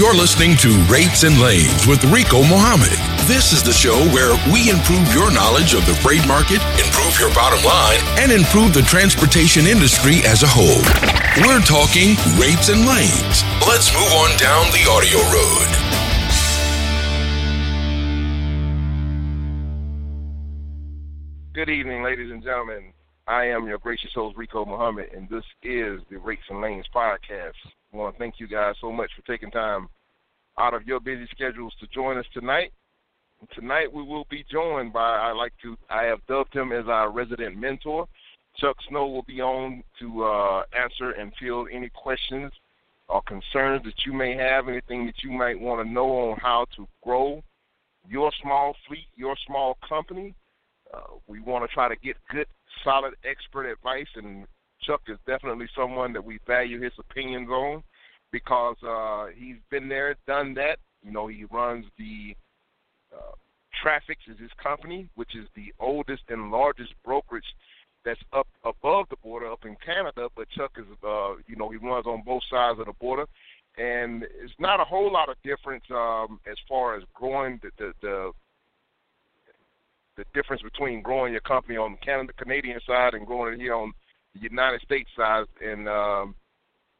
You're listening to Rates and Lanes with Rico Muhammad. This is the show where we improve your knowledge of the freight market, improve your bottom line, and improve the transportation industry as a whole. We're talking rates and lanes. Let's move on down the audio road. Good evening, ladies and gentlemen. I am your gracious host, Rico Muhammad, and this is the Rates and Lanes podcast. I want to thank you guys so much for taking time out of your busy schedules to join us tonight. Tonight we will be joined by I like to I have dubbed him as our resident mentor. Chuck Snow will be on to uh, answer and field any questions or concerns that you may have, anything that you might want to know on how to grow your small fleet, your small company. Uh, we want to try to get good, solid expert advice, and Chuck is definitely someone that we value his opinions on because uh, he's been there, done that. You know, he runs the uh, Traffix is his company, which is the oldest and largest brokerage that's up above the border up in Canada. But Chuck is, uh, you know, he runs on both sides of the border, and it's not a whole lot of difference um, as far as growing the, the the the difference between growing your company on the Canada Canadian side and growing it here on the United States side. And um,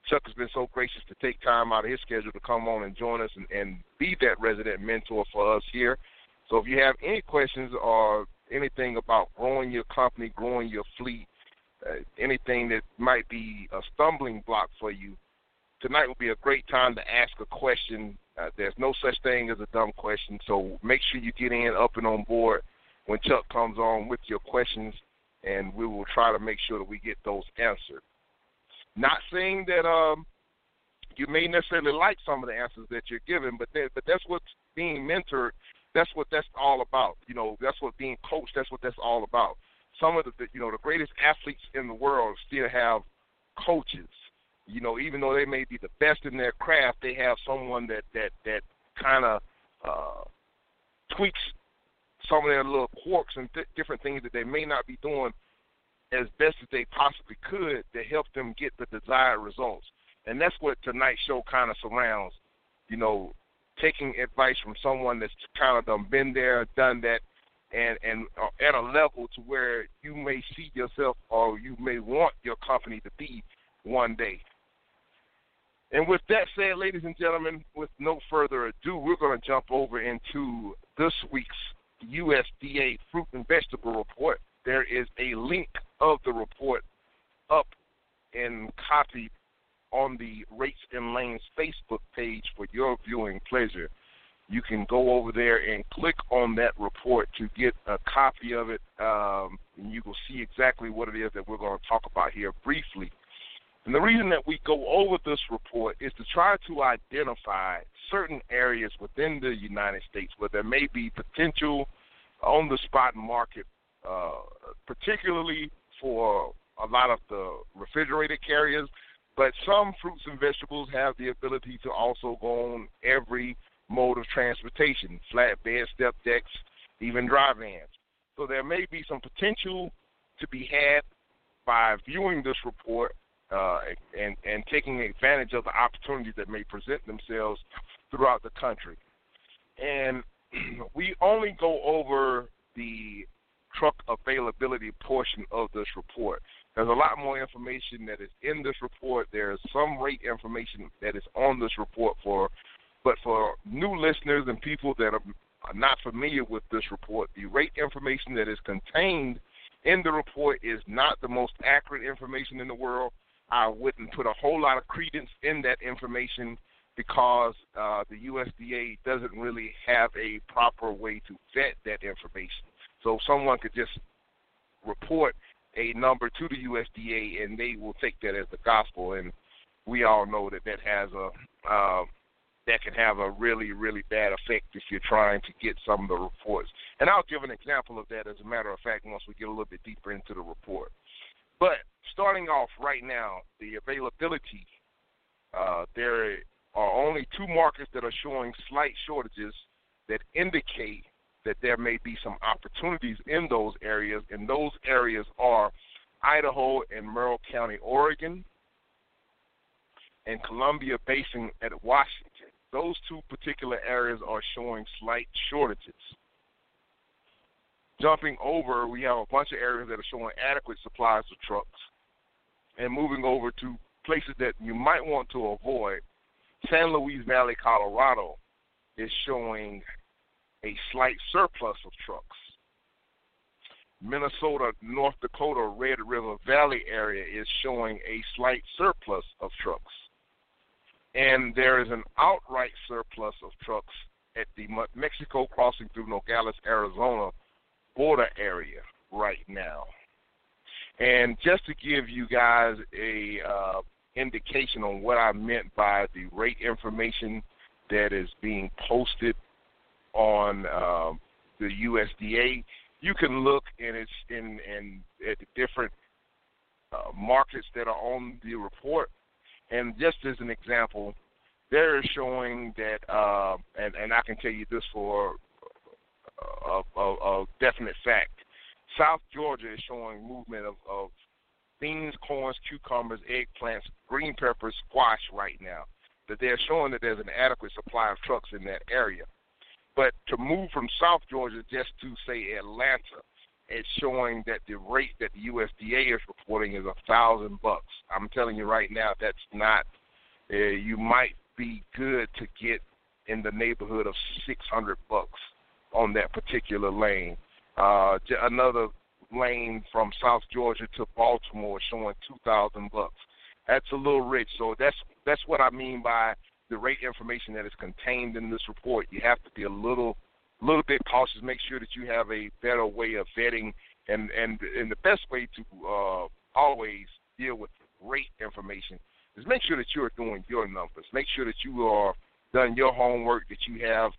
Chuck has been so gracious to take time out of his schedule to come on and join us and, and be that resident mentor for us here. So if you have any questions or anything about growing your company, growing your fleet, uh, anything that might be a stumbling block for you, tonight will be a great time to ask a question. Uh, there's no such thing as a dumb question, so make sure you get in up and on board when Chuck comes on with your questions, and we will try to make sure that we get those answered. Not saying that um, you may necessarily like some of the answers that you're given, but that, but that's what's being mentored. That's what that's all about. You know, that's what being coached. That's what that's all about. Some of the you know the greatest athletes in the world still have coaches. You know, even though they may be the best in their craft, they have someone that that that kind of uh, tweaks some of their little quirks and th- different things that they may not be doing as best as they possibly could to help them get the desired results. And that's what tonight's show kind of surrounds. You know, taking advice from someone that's kind of done been there, done that, and and at a level to where you may see yourself or you may want your company to be one day. And with that said, ladies and gentlemen, with no further ado, we're going to jump over into this week's USDA Fruit and Vegetable Report. There is a link of the report up and copied on the Rates and Lanes Facebook page for your viewing pleasure. You can go over there and click on that report to get a copy of it, um, and you will see exactly what it is that we're going to talk about here briefly. And the reason that we go over this report is to try to identify certain areas within the United States where there may be potential on the spot market, uh, particularly for a lot of the refrigerated carriers. But some fruits and vegetables have the ability to also go on every mode of transportation flatbed, step decks, even dry vans. So there may be some potential to be had by viewing this report uh, and, and taking advantage of the opportunities that may present themselves throughout the country. And we only go over the truck availability portion of this report. There's a lot more information that is in this report. There's some rate information that is on this report for, but for new listeners and people that are, are not familiar with this report, the rate information that is contained in the report is not the most accurate information in the world. I wouldn't put a whole lot of credence in that information because uh, the USDA doesn't really have a proper way to vet that information. So someone could just report a number to the USDA and they will take that as the gospel. And we all know that that has a uh, that can have a really really bad effect if you're trying to get some of the reports. And I'll give an example of that as a matter of fact once we get a little bit deeper into the report. But starting off right now, the availability uh, there are only two markets that are showing slight shortages that indicate that there may be some opportunities in those areas, and those areas are Idaho and Malheur County, Oregon, and Columbia Basin at Washington. those two particular areas are showing slight shortages. Jumping over, we have a bunch of areas that are showing adequate supplies of trucks. And moving over to places that you might want to avoid, San Luis Valley, Colorado is showing a slight surplus of trucks. Minnesota, North Dakota, Red River Valley area is showing a slight surplus of trucks. And there is an outright surplus of trucks at the Mexico crossing through Nogales, Arizona border area right now. And just to give you guys a uh, indication on what I meant by the rate information that is being posted on uh, the USDA, you can look and it's in in at the different uh, markets that are on the report. And just as an example, they're showing that, uh, and and I can tell you this for a, a, a definite fact. South Georgia is showing movement of, of beans, corns, cucumbers, eggplants, green peppers, squash right now. That they're showing that there's an adequate supply of trucks in that area. But to move from South Georgia just to say Atlanta, it's showing that the rate that the USDA is reporting is a thousand bucks. I'm telling you right now, that's not. Uh, you might be good to get in the neighborhood of six hundred bucks on that particular lane. Uh, another lane from South Georgia to Baltimore showing two thousand bucks. That's a little rich. So that's that's what I mean by the rate information that is contained in this report. You have to be a little little bit cautious. Make sure that you have a better way of vetting and and and the best way to uh, always deal with rate information is make sure that you are doing your numbers. Make sure that you are done your homework. That you have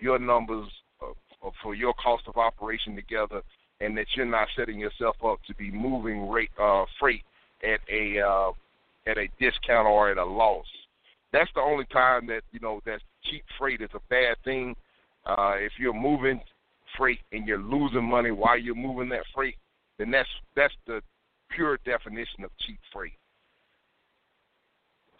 your numbers uh, for your cost of operation together, and that you're not setting yourself up to be moving rate uh, freight at a uh, at a discount or at a loss. That's the only time that you know that cheap freight is a bad thing. Uh, if you're moving freight and you're losing money while you're moving that freight, then that's that's the pure definition of cheap freight.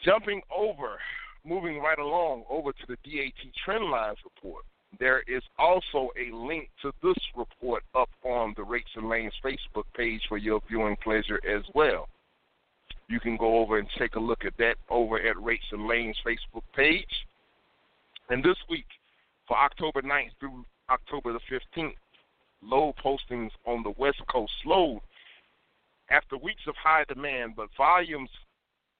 Jumping over, moving right along over to the DAT trend lines report there is also a link to this report up on the Rates and Lanes Facebook page for your viewing pleasure as well. You can go over and take a look at that over at Rates and Lanes Facebook page. And this week, for October 9th through October the 15th, load postings on the West Coast slowed after weeks of high demand, but volumes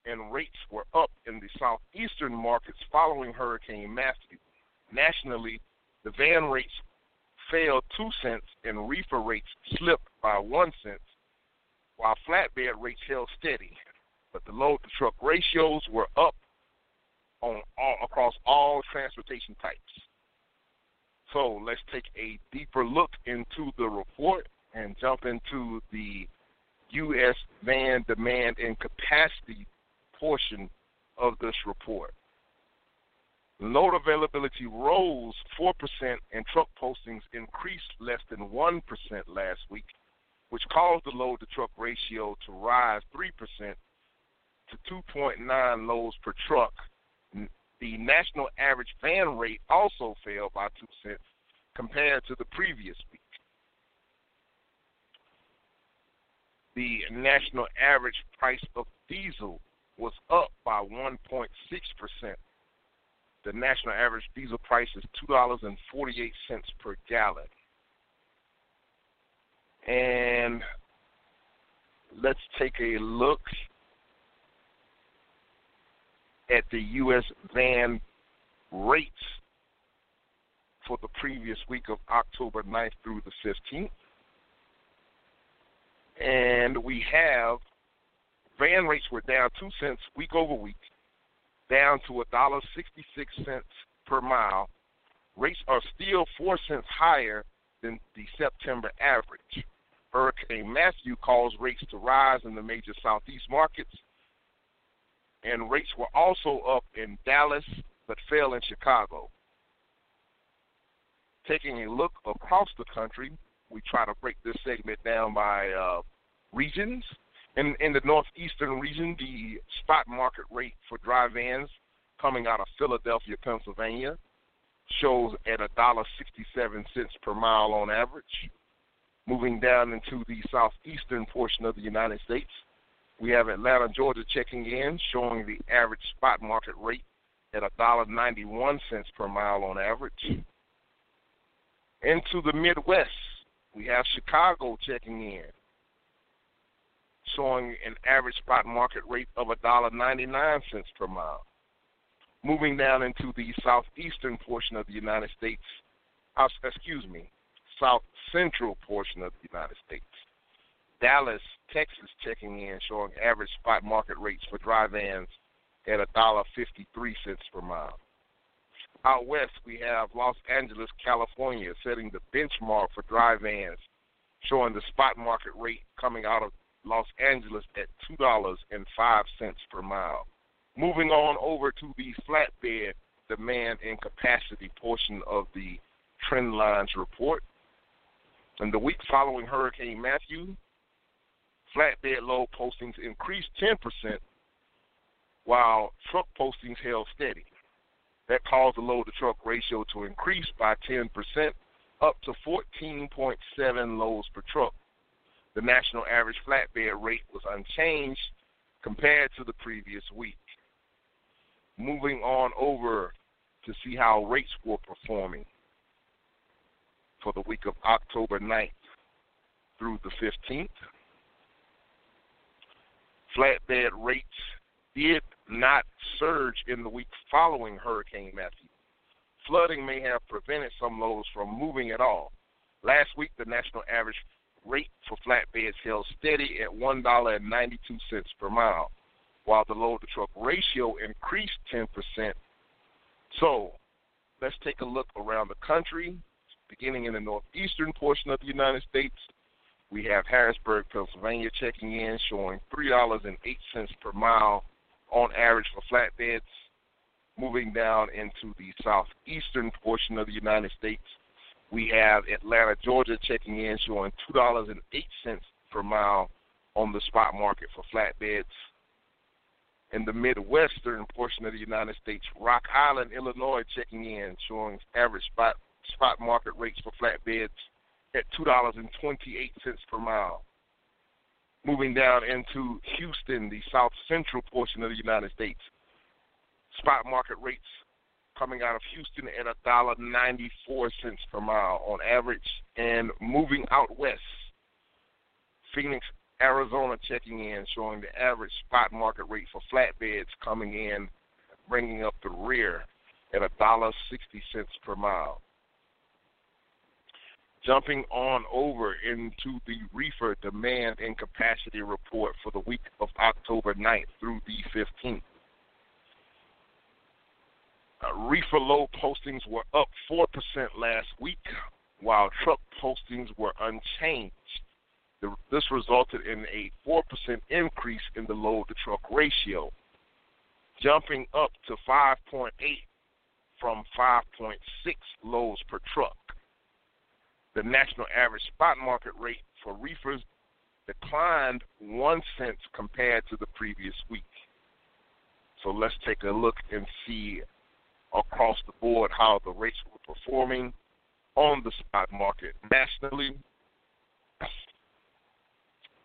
and rates were up in the southeastern markets following Hurricane Matthew. Nationally, the van rates fell 2 cents and reefer rates slipped by 1 cent, while flatbed rates held steady. But the load to truck ratios were up on all, across all transportation types. So let's take a deeper look into the report and jump into the U.S. van demand and capacity portion of this report. Load availability rose 4% and truck postings increased less than 1% last week, which caused the load to truck ratio to rise 3% to 2.9 loads per truck. The national average van rate also fell by 2 cents compared to the previous week. The national average price of diesel was up by 1.6 percent the national average diesel price is $2.48 per gallon. And let's take a look at the U.S. van rates for the previous week of October 9th through the 15th. And we have van rates were down 2 cents week over week down to a dollar sixty-six cents per mile. Rates are still four cents higher than the September average. Hurricane Matthew caused rates to rise in the major southeast markets, and rates were also up in Dallas but fell in Chicago. Taking a look across the country, we try to break this segment down by uh, regions. In, in the northeastern region, the spot market rate for dry vans coming out of Philadelphia, Pennsylvania, shows at a dollar sixty-seven cents per mile on average. Moving down into the southeastern portion of the United States, we have Atlanta, Georgia checking in, showing the average spot market rate at a dollar ninety-one cents per mile on average. Into the Midwest, we have Chicago checking in, showing an average spot market rate of a dollar ninety-nine cents per mile. Moving down into the southeastern portion of the United States, uh, excuse me, south central portion of the United States. Dallas, Texas checking in, showing average spot market rates for dry vans at a dollar fifty three cents per mile. Out west we have Los Angeles, California, setting the benchmark for dry vans, showing the spot market rate coming out of Los Angeles at two dollars and five cents per mile. Moving on over to the flatbed demand and capacity portion of the trend lines report. In the week following Hurricane Matthew, flatbed load postings increased 10%, while truck postings held steady. That caused the load to truck ratio to increase by 10%, up to 14.7 loads per truck. The national average flatbed rate was unchanged compared to the previous week moving on over to see how rates were performing for the week of October 9th through the 15th. Flatbed rates did not surge in the week following Hurricane Matthew. Flooding may have prevented some loads from moving at all. Last week, the national average rate for flatbeds held steady at $1.92 per mile while the load to truck ratio increased 10%. So let's take a look around the country, beginning in the northeastern portion of the United States. We have Harrisburg, Pennsylvania checking in, showing $3.08 per mile on average for flatbeds. Moving down into the southeastern portion of the United States, we have Atlanta, Georgia checking in, showing $2.08 per mile on the spot market for flatbeds in the Midwestern portion of the United States. Rock Island, Illinois, checking in, showing average spot spot market rates for flatbeds at two dollars and twenty eight cents per mile. Moving down into Houston, the south central portion of the United States. Spot market rates coming out of Houston at a dollar ninety four cents per mile on average, and moving out west. Phoenix, Arizona checking in, showing the average spot market rate for flatbeds coming in, bringing up the rear at a dollar sixty cents per mile. Jumping on over into the reefer demand and capacity report for the week of October 9th through the 15th. Uh, reefer load postings were up 4% last week, while truck postings were unchanged this resulted in a 4% increase in the load to truck ratio, jumping up to 5.8 from 5.6 loads per truck. The national average spot market rate for reefers declined one cent compared to the previous week. So let's take a look and see across the board how the rates were performing on the spot market nationally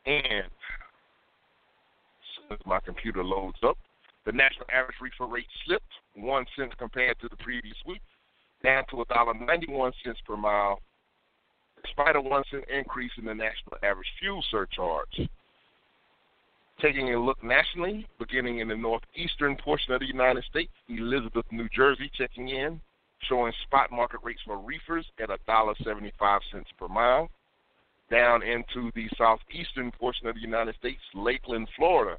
and as soon as my computer loads up, the national average reefer rate slipped one cent compared to the previous week, down to $1.91 per mile, despite a one cent increase in the national average fuel surcharge. Taking a look nationally, beginning in the northeastern portion of the United States, Elizabeth, New Jersey, checking in, showing spot market rates for reefers at $1.75 per mile down into the southeastern portion of the United States, Lakeland, Florida,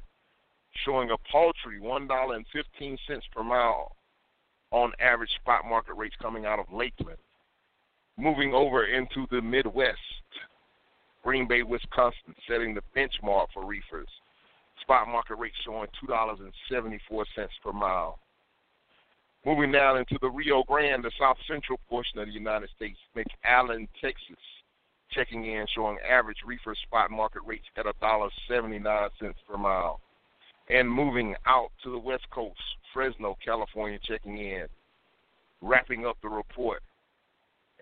showing a paltry $1.15 per mile on average spot market rates coming out of Lakeland. Moving over into the Midwest, Green Bay, Wisconsin, setting the benchmark for reefers. Spot market rates showing $2.74 per mile. Moving down into the Rio Grande, the south central portion of the United States, McAllen, Texas, checking in showing average reefer spot market rates at $1.79 per mile. And moving out to the West Coast, Fresno, California, checking in, wrapping up the report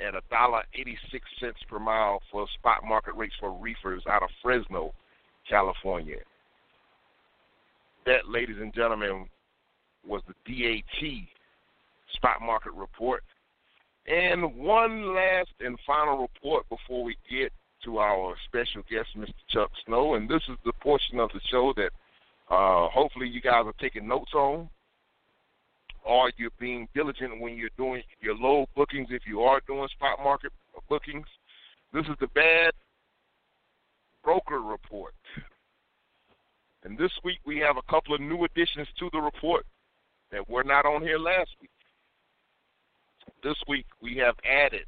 at a dollar eighty-six cents per mile for spot market rates for reefers out of Fresno, California. That, ladies and gentlemen, was the DAT spot market report. And one last and final report before we get to our special guest, Mr. Chuck Snow. And this is the portion of the show that uh, hopefully you guys are taking notes on, or you're being diligent when you're doing your low bookings if you are doing spot market bookings. This is the bad broker report. And this week we have a couple of new additions to the report that were not on here last week. This week we have added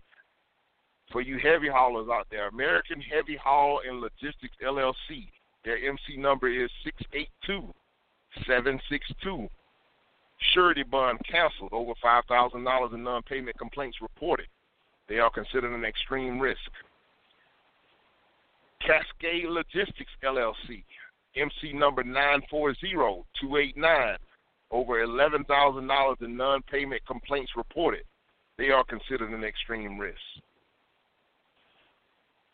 for you heavy haulers out there, American Heavy Haul and Logistics LLC. Their MC number is 682-762. Surety bond canceled. Over $5,000 in non-payment complaints reported. They are considered an extreme risk. Cascade Logistics LLC. MC number 940289. Over $11,000 in non-payment complaints reported. They are considered an extreme risk.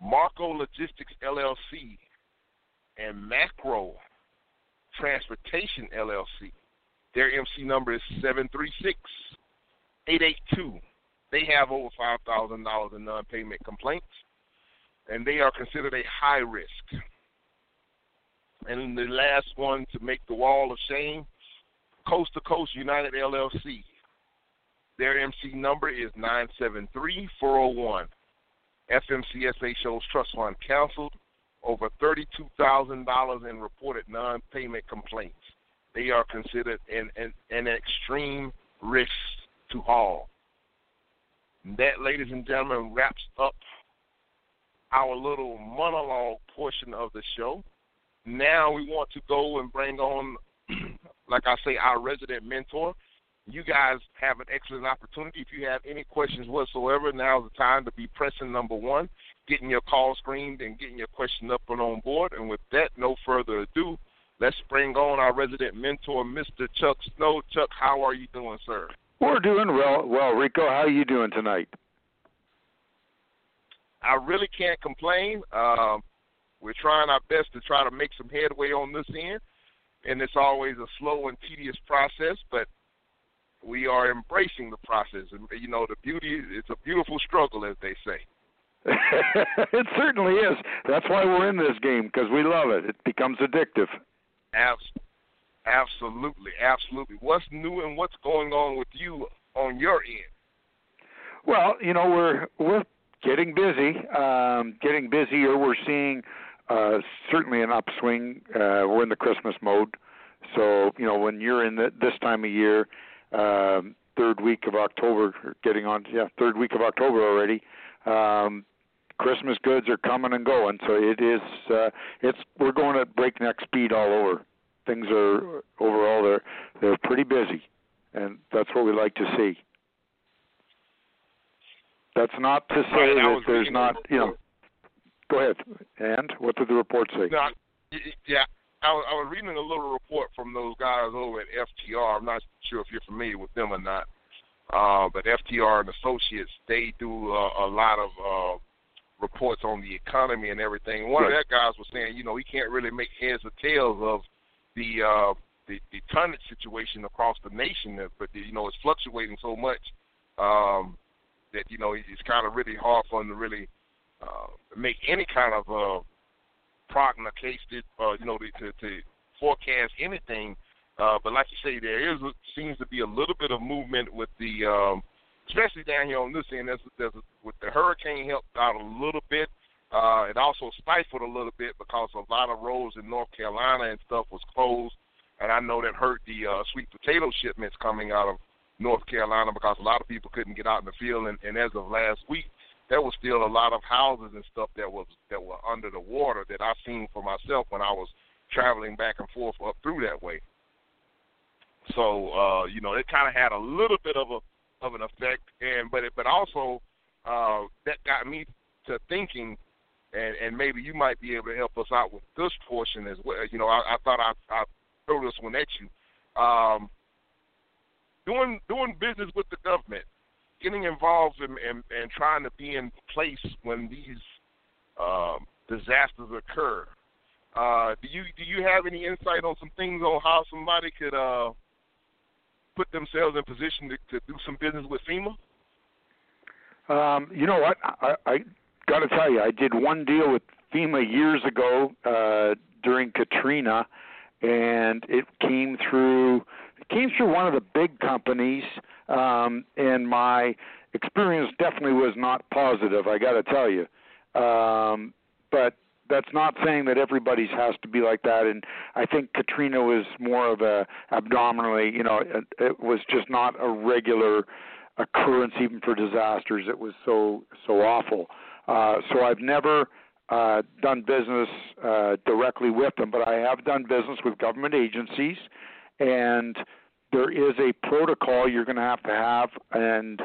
Marco Logistics LLC and Macro Transportation LLC. Their MC number is 736 882. They have over $5,000 in non payment complaints, and they are considered a high risk. And the last one to make the wall of shame Coast to Coast United LLC. Their MC number is 973 401. FMCSA shows trust fund canceled over $32,000 in reported non payment complaints. They are considered an, an, an extreme risk to all. That, ladies and gentlemen, wraps up our little monologue portion of the show. Now we want to go and bring on, like I say, our resident mentor, you guys have an excellent opportunity. If you have any questions whatsoever, now's the time to be pressing number one, getting your call screened, and getting your question up and on board. And with that, no further ado, let's bring on our resident mentor, Mr. Chuck Snow. Chuck, how are you doing, sir? We're doing well, well, Rico. How are you doing tonight? I really can't complain. Um, we're trying our best to try to make some headway on this end, and it's always a slow and tedious process, but we are embracing the process. And you know, the beauty it's a beautiful struggle, as they say. it certainly is. That's why we're in this game because we love it. It becomes addictive. Absolutely, absolutely. What's new and what's going on with you on your end? Well, you know, we're we're getting busy, um, getting busier. We're seeing uh, certainly an upswing. Uh, we're in the Christmas mode, so you know when you're in the, this time of year, um, third week of October, getting on, yeah, third week of October already. Um, Christmas goods are coming and going, so it is. Uh, it's we're going at breakneck speed all over. Things are overall they're they're pretty busy, and that's what we like to see. That's not to say that there's not, you know. Go ahead. And what did the report say? No, yeah, I was, I was reading a little report from those guys over at FTR. I'm not sure if you're familiar with them or not, uh, but FTR and Associates they do uh, a lot of uh, reports on the economy and everything. One of their guys was saying, you know, he can't really make heads or tails of the uh, the, the tonnage situation across the nation, but you know it's fluctuating so much um, that you know it's kind of really hard for him to really uh, make any kind of uh, prognosticated, uh, you know, to, to forecast anything. Uh, but like you say, there is seems to be a little bit of movement with the, um, especially down here on this end. There's, there's with the hurricane helped out a little bit. Uh, it also stifled a little bit because a lot of roads in North Carolina and stuff was closed, and I know that hurt the uh, sweet potato shipments coming out of North Carolina because a lot of people couldn't get out in the field. And, and as of last week, there was still a lot of houses and stuff that was that were under the water that I seen for myself when I was traveling back and forth up through that way. So uh, you know, it kind of had a little bit of a of an effect, and but it, but also uh, that got me to thinking, and and maybe you might be able to help us out with this portion as well. You know, I, I thought I, I throw this one at you. Um, doing doing business with the government, getting involved in, in, and trying to be in place when these um, disasters occur. Uh, do you do you have any insight on some things on how somebody could uh, put themselves in position to, to do some business with FEMA? Um, you know what? I, I got to tell you, I did one deal with FEMA years ago uh, during Katrina, and it came through. It came through one of the big companies, um, and my experience definitely was not positive. I got to tell you, um, but that's not saying that everybody's has to be like that. And I think Katrina was more of a abdominally, you know, it, it was just not a regular occurrence even for disasters. It was so so awful. Uh, so I've never uh, done business uh, directly with them, but I have done business with government agencies, and there is a protocol you're going to have to have, and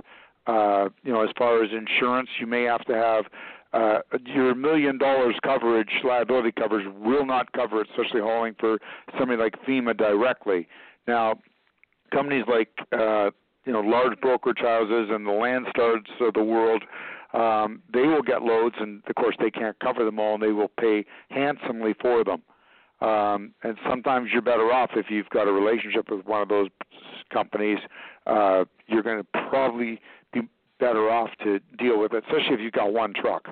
uh, you know, as far as insurance, you may have to have uh, your million dollars coverage, liability coverage, will not cover it, especially hauling for somebody like FEMA directly. Now, companies like uh, you know large brokerage houses and the Landstar's of the world um, they will get loads, and of course they can't cover them all, and they will pay handsomely for them. Um, and sometimes you're better off if you've got a relationship with one of those companies. Uh, you're going to probably be better off to deal with it, especially if you've got one truck.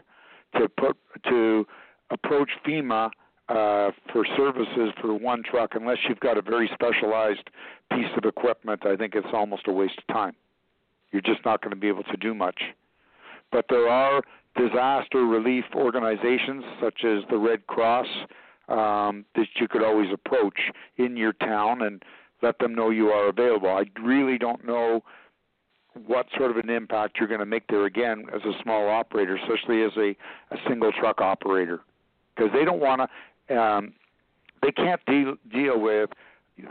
To put to approach FEMA uh, for services for one truck, unless you've got a very specialized piece of equipment, I think it's almost a waste of time. You're just not going to be able to do much but there are disaster relief organizations such as the Red Cross um, that you could always approach in your town and let them know you are available. I really don't know what sort of an impact you're going to make there again as a small operator, especially as a, a single truck operator, because they don't want to. Um, they can't deal deal with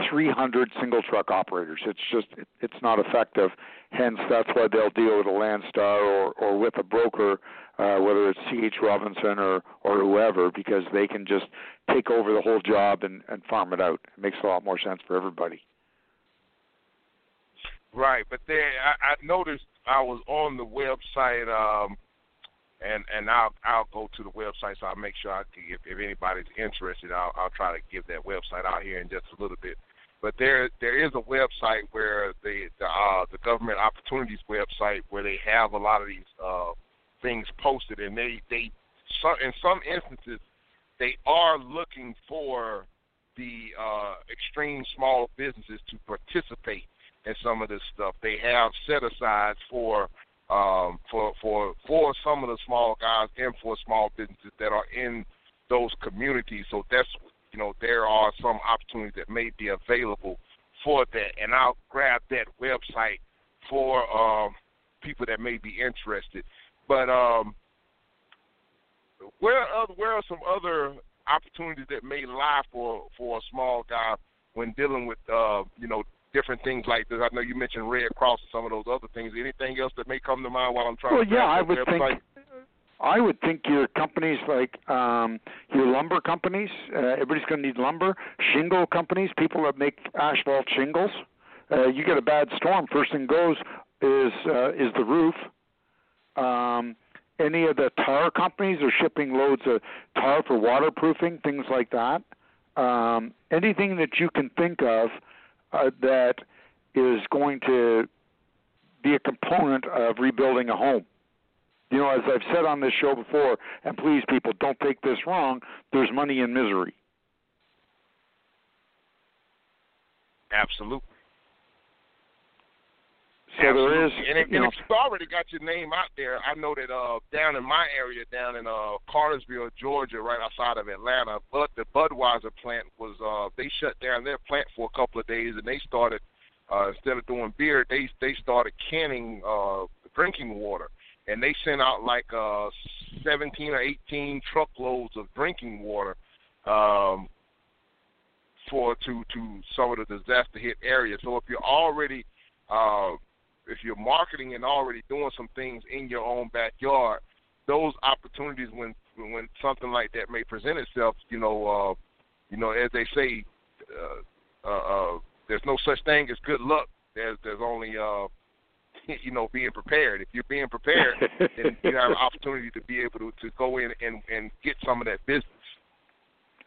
300 single truck operators. It's just it's not effective. Hence, that's why they'll deal with a Landstar or or with a broker, uh, whether it's C.H. Robinson or or whoever, because they can just take over the whole job and and farm it out. It makes a lot more sense for everybody. Right, but there I, I noticed I was on the website. um and and I'll I'll go to the website so I'll make sure I can, if if anybody's interested I'll I'll try to give that website out here in just a little bit. But there there is a website where the the uh, the government opportunities website where they have a lot of these uh, things posted and they they some in some instances they are looking for the uh, extreme small businesses to participate in some of this stuff. They have set aside for um, for for for some of the small guys and for small businesses that are in those communities. So that's you know there are some opportunities that may be available for that, and I'll grab that website for um, people that may be interested. But um, where are, where are some other opportunities that may lie for for a small guy when dealing with uh, you know different things like this. I know you mentioned Red Cross and some of those other things. Anything else that may come to mind while I'm trying well, to yeah, I would website? think I would think your companies like um your lumber companies, uh, everybody's going to need lumber, shingle companies, people that make asphalt shingles. Uh, you get a bad storm, first thing goes is uh, is the roof. Um, any of the tar companies are shipping loads of tar for waterproofing, things like that. Um, anything that you can think of uh, that is going to be a component of rebuilding a home. You know, as I've said on this show before, and please, people, don't take this wrong, there's money in misery. Absolutely. Absolutely. there is, and if, you and if you've already got your name out there, I know that uh, down in my area, down in uh, Cartersville, Georgia, right outside of Atlanta, but the Budweiser plant was uh, they shut down their plant for a couple of days, and they started uh, instead of doing beer, they they started canning uh, drinking water, and they sent out like uh, 17 or 18 truckloads of drinking water um, for to to some of the disaster hit areas. So if you're already uh, if you're marketing and already doing some things in your own backyard, those opportunities when when something like that may present itself, you know, uh, you know, as they say, uh, uh, uh, there's no such thing as good luck. There's there's only uh, you know being prepared. If you're being prepared, then you have an opportunity to be able to to go in and and get some of that business.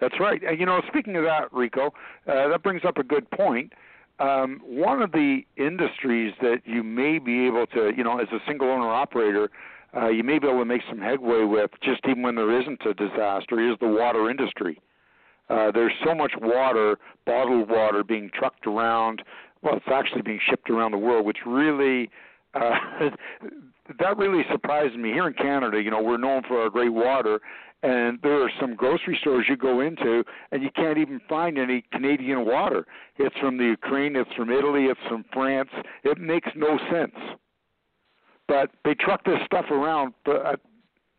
That's right. And you know, speaking of that, Rico, uh, that brings up a good point. Um, one of the industries that you may be able to, you know, as a single owner operator, uh, you may be able to make some headway with, just even when there isn't a disaster, is the water industry. Uh, there's so much water, bottled water, being trucked around. Well, it's actually being shipped around the world, which really uh, that really surprised me. Here in Canada, you know, we're known for our great water, and there are some grocery stores you go into, and you can't even find any Canadian water. It's from the Ukraine, it's from Italy, it's from France. It makes no sense. But they truck this stuff around, but uh,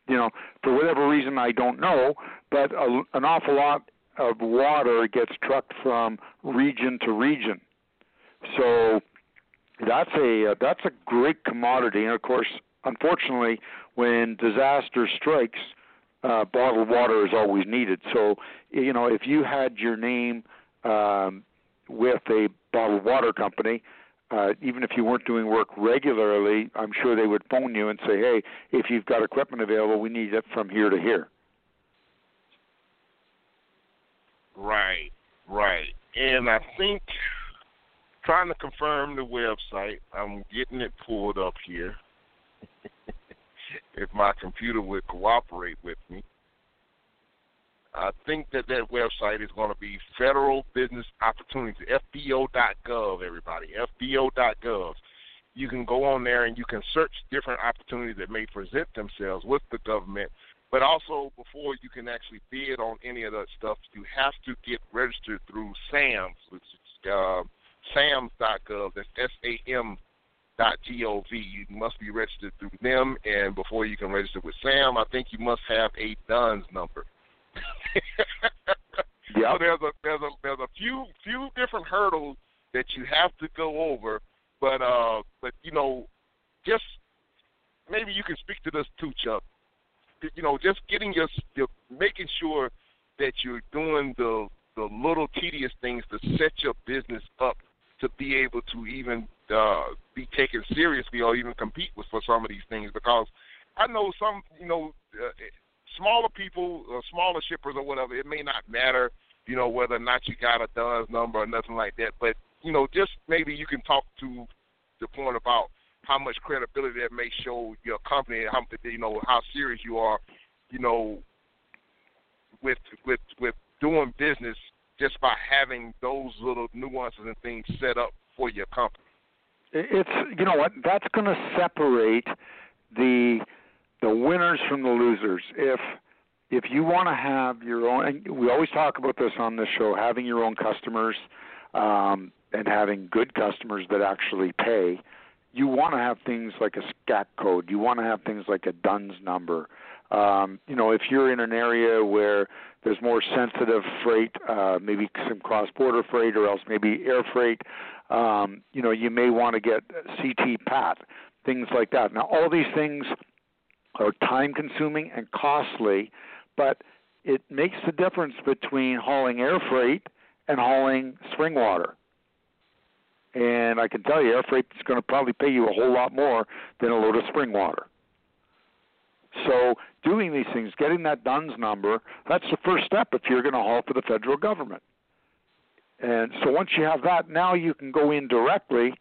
you know, for whatever reason I don't know. But a, an awful lot of water gets trucked from region to region. So that's a uh, that's a great commodity, and of course, unfortunately, when disaster strikes, uh, bottled water is always needed. So you know, if you had your name um, with a bottled water company, uh, even if you weren't doing work regularly, I'm sure they would phone you and say, "Hey, if you've got equipment available, we need it from here to here." Right, right. And I think trying to confirm the website. I'm getting it pulled up here. if my computer would cooperate with me. I think that that website is going to be Federal Business Opportunity, FBO.gov, everybody, FBO.gov. You can go on there and you can search different opportunities that may present themselves with the government. But also, before you can actually bid on any of that stuff, you have to get registered through SAMS, which is uh, SAMS.gov. That's S-A-M dot gov. You must be registered through them, and before you can register with SAM, I think you must have a DUNS number. yep. So there's a there's a there's a few few different hurdles that you have to go over, but uh, but you know, just maybe you can speak to this too, Chuck. You know, just getting your, your making sure that you're doing the the little tedious things to set your business up to be able to even uh, be taken seriously or even compete with for some of these things because I know some, you know, uh, smaller people, uh, smaller shippers or whatever, it may not matter, you know, whether or not you got a DUNS number or nothing like that. But, you know, just maybe you can talk to the point about how much credibility that may show your company how, you know, how serious you are, you know, with, with, with doing business just by having those little nuances and things set up for your company. It's you know what that's going to separate the the winners from the losers. If if you want to have your own, and we always talk about this on this show, having your own customers um, and having good customers that actually pay. You want to have things like a SCAC code. You want to have things like a DUNS number. Um, you know, if you're in an area where there's more sensitive freight, uh, maybe some cross-border freight, or else maybe air freight. Um, you know, you may want to get C-TPAT, things like that. Now, all these things are time-consuming and costly, but it makes the difference between hauling air freight and hauling spring water. And I can tell you, air freight is going to probably pay you a whole lot more than a load of spring water. So doing these things, getting that DUNS number, that's the first step if you're going to haul for the federal government. And so once you have that, now you can go in directly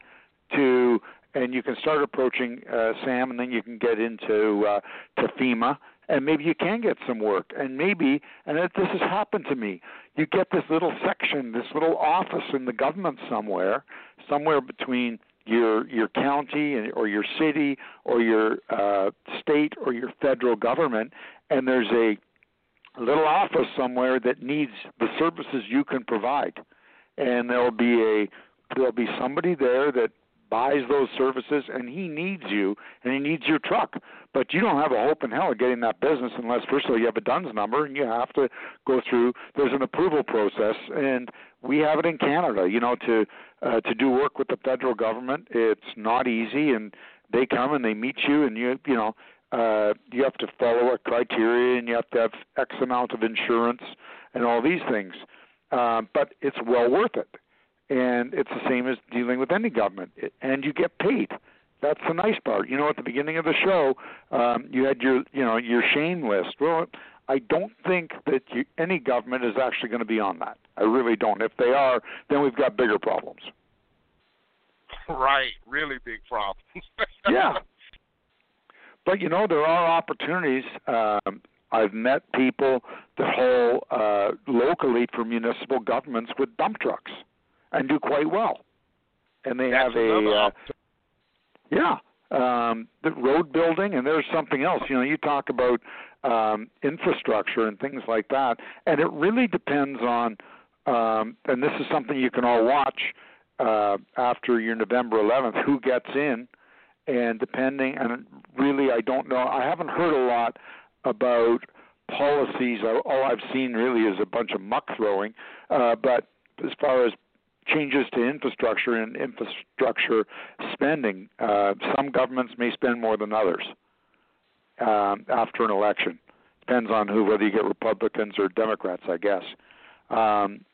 to, and you can start approaching uh, Sam, and then you can get into uh, to FEMA, and maybe you can get some work. And maybe, and this has happened to me, you get this little section, this little office in the government somewhere, somewhere between your your county or your city or your uh, state or your federal government, and there's a little office somewhere that needs the services you can provide, and there'll be a there'll be somebody there that buys those services and he needs you and he needs your truck. But you don't have a hope in hell of getting that business unless first of all you have a DUNS number and you have to go through there's an approval process and we have it in Canada, you know, to uh, to do work with the federal government. It's not easy and they come and they meet you and you you know uh, you have to follow a criteria and you have to have X amount of insurance and all these things. Uh, but it's well worth it and it's the same as dealing with any government, and you get paid. That's the nice part. You know, at the beginning of the show, um, you had your, you know, your shame list. Well, I don't think that you, any government is actually going to be on that. I really don't. If they are, then we've got bigger problems. Right, really big problems. yeah. But you know, there are opportunities. Um, I've met people that haul uh, locally for municipal governments with dump trucks and do quite well. And they That's have a uh, yeah, um, the road building, and there's something else. You know, you talk about um, infrastructure and things like that, and it really depends on. Um, and this is something you can all watch uh, after your November 11th. Who gets in, and depending, and really, I don't know. I haven't heard a lot about policies. All I've seen really is a bunch of muck throwing. Uh, but as far as changes to infrastructure and infrastructure spending. Uh, some governments may spend more than others um, after an election. Depends on who, whether you get Republicans or Democrats, I guess. Um,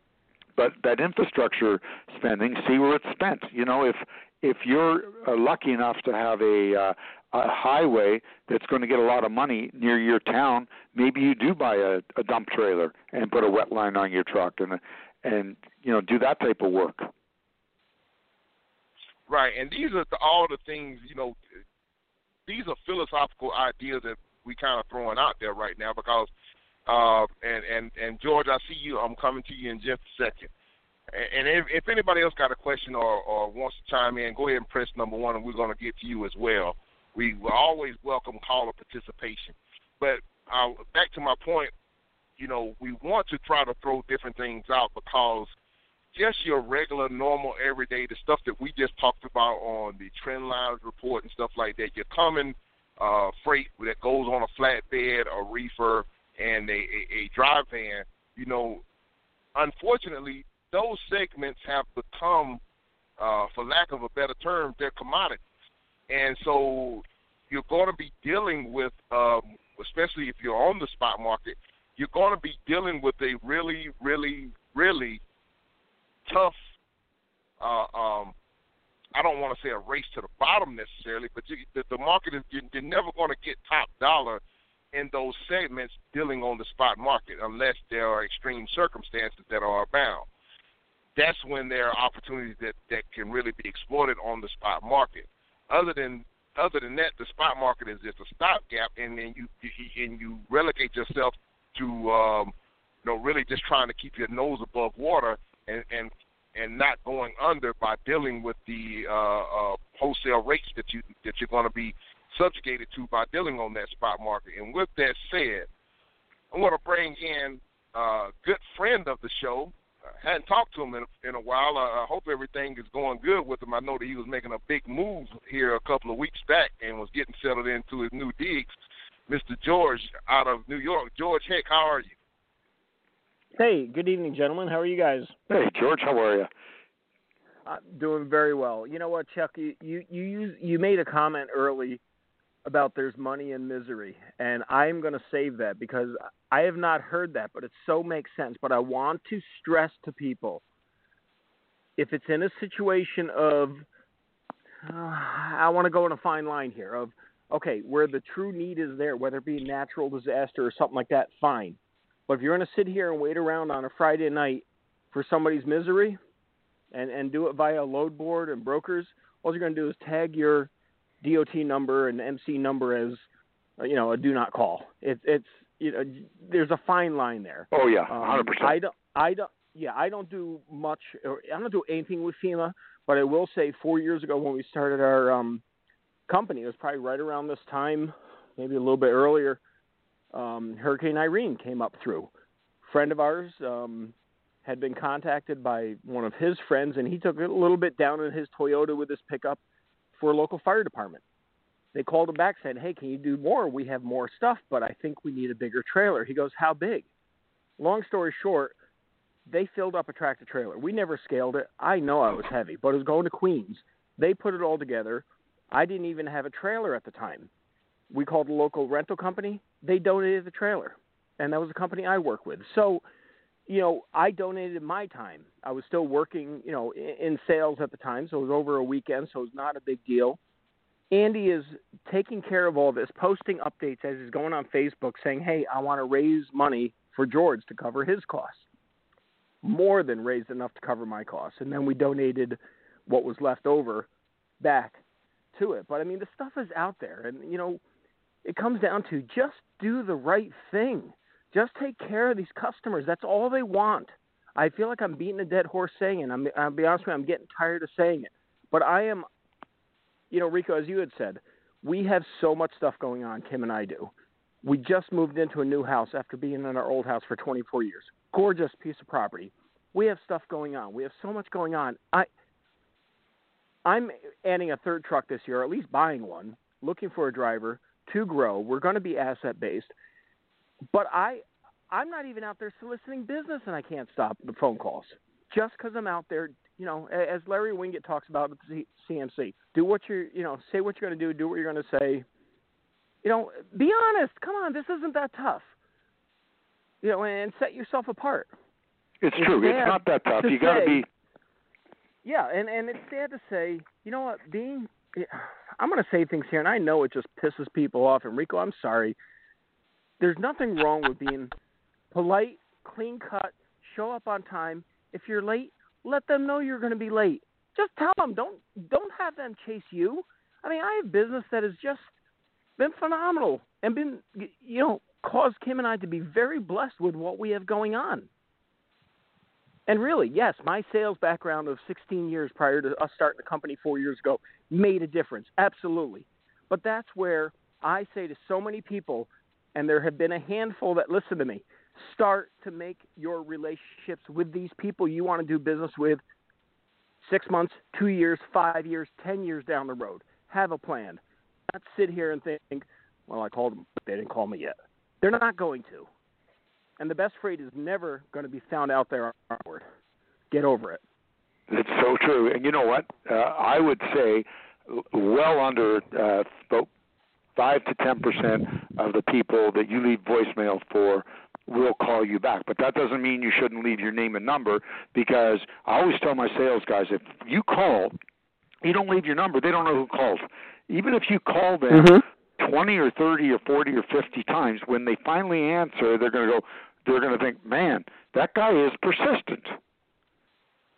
but that infrastructure spending, see where it's spent. You know, if if you're uh, lucky enough to have a uh, a highway that's going to get a lot of money near your town, maybe you do buy a, a dump trailer and put a wet line on your truck and and you know do that type of work. Right, and these are the, all the things you know. These are philosophical ideas that we kind of throwing out there right now because, uh, and and and George, I see you. I'm coming to you in just a second. And if, if anybody else got a question or, or wants to chime in, go ahead and press number one, and we're going to get to you as well. We always welcome caller participation. But uh, back to my point, you know, we want to try to throw different things out because just your regular, normal, everyday, the stuff that we just talked about on the trend lines report and stuff like that, your common uh, freight that goes on a flatbed or reefer and a, a, a dry van, you know, unfortunately, those segments have become, uh, for lack of a better term, they're commodities. And so you're going to be dealing with, um, especially if you're on the spot market, you're going to be dealing with a really, really, really tough. Uh, um, I don't want to say a race to the bottom necessarily, but you, the, the market is you're, you're never going to get top dollar in those segments dealing on the spot market unless there are extreme circumstances that are abound. That's when there are opportunities that, that can really be exploited on the spot market. Other than other than that, the spot market is just a stopgap, and then you, and you relegate yourself to um, you know really just trying to keep your nose above water and and and not going under by dealing with the uh, uh, wholesale rates that you that you're going to be subjugated to by dealing on that spot market. And with that said, I want to bring in a good friend of the show. I hadn't talked to him in, in a while. I, I hope everything is going good with him. I know that he was making a big move here a couple of weeks back and was getting settled into his new digs. Mr. George out of New York. George Heck, how are you? Hey, good evening, gentlemen. How are you guys? Hey, George, how are you? Uh, doing very well. You know what, Chuck? You you you use, you made a comment early about there's money in misery, and I'm going to save that because I have not heard that, but it so makes sense. But I want to stress to people if it's in a situation of uh, I want to go in a fine line here of okay, where the true need is there, whether it be a natural disaster or something like that, fine. But if you're going to sit here and wait around on a Friday night for somebody's misery and, and do it via load board and brokers, all you're going to do is tag your DOT number and MC number as, uh, you know, a do not call. It, it's, you know, there's a fine line there. Oh yeah, 100%. Um, I don't, I don't, yeah, I don't do much, or I don't do anything with FEMA, but I will say four years ago when we started our um, company. It was probably right around this time, maybe a little bit earlier. Um, Hurricane Irene came up through. Friend of ours um, had been contacted by one of his friends, and he took it a little bit down in his Toyota with his pickup for a local fire department. They called him back, said, "Hey, can you do more? We have more stuff, but I think we need a bigger trailer." He goes, "How big?" Long story short, they filled up a tractor trailer. We never scaled it. I know I was heavy, but it was going to Queens. They put it all together. I didn't even have a trailer at the time. We called a local rental company. They donated the trailer, and that was the company I work with. So you know, I donated my time. I was still working, you know, in sales at the time, so it was over a weekend, so it was not a big deal. Andy is taking care of all this, posting updates as he's going on Facebook saying, "Hey, I want to raise money for George to cover his costs." More than raised enough to cover my costs, and then we donated what was left over back to it. But I mean, the stuff is out there, and you know, it comes down to just do the right thing. Just take care of these customers. That's all they want. I feel like I'm beating a dead horse saying it. I'm, I'll be honest with you, I'm getting tired of saying it. But I am, you know, Rico, as you had said, we have so much stuff going on, Kim and I do. We just moved into a new house after being in our old house for 24 years. Gorgeous piece of property. We have stuff going on. We have so much going on. I I'm adding a third truck this year, or at least buying one, looking for a driver to grow. We're going to be asset based. But I I'm not even out there soliciting business and I can't stop the phone calls. Just cuz I'm out there, you know, as Larry Winget talks about at the CMC. Do what you're, you know, say what you're going to do, do what you're going to say. You know, be honest. Come on, this isn't that tough. You know, and set yourself apart. It's true. It's not that tough. To you got to be yeah, and and it's sad to say, you know what, being I'm going to say things here, and I know it just pisses people off. And Rico, I'm sorry. There's nothing wrong with being polite, clean cut, show up on time. If you're late, let them know you're going to be late. Just tell them. Don't don't have them chase you. I mean, I have business that has just been phenomenal and been you know caused Kim and I to be very blessed with what we have going on. And really, yes, my sales background of 16 years prior to us starting the company four years ago made a difference. Absolutely. But that's where I say to so many people, and there have been a handful that listen to me, start to make your relationships with these people you want to do business with six months, two years, five years, ten years down the road. Have a plan. Not sit here and think, well, I called them, but they didn't call me yet. They're not going to and the best freight is never going to be found out there onward. Get over it. It's so true. And you know what? Uh, I would say well under uh, five to ten percent of the people that you leave voicemail for will call you back. But that doesn't mean you shouldn't leave your name and number because I always tell my sales guys if you call, you don't leave your number, they don't know who called. Even if you call them mm-hmm. 20 or 30 or 40 or 50 times, when they finally answer, they're going to go, they're going to think, man, that guy is persistent.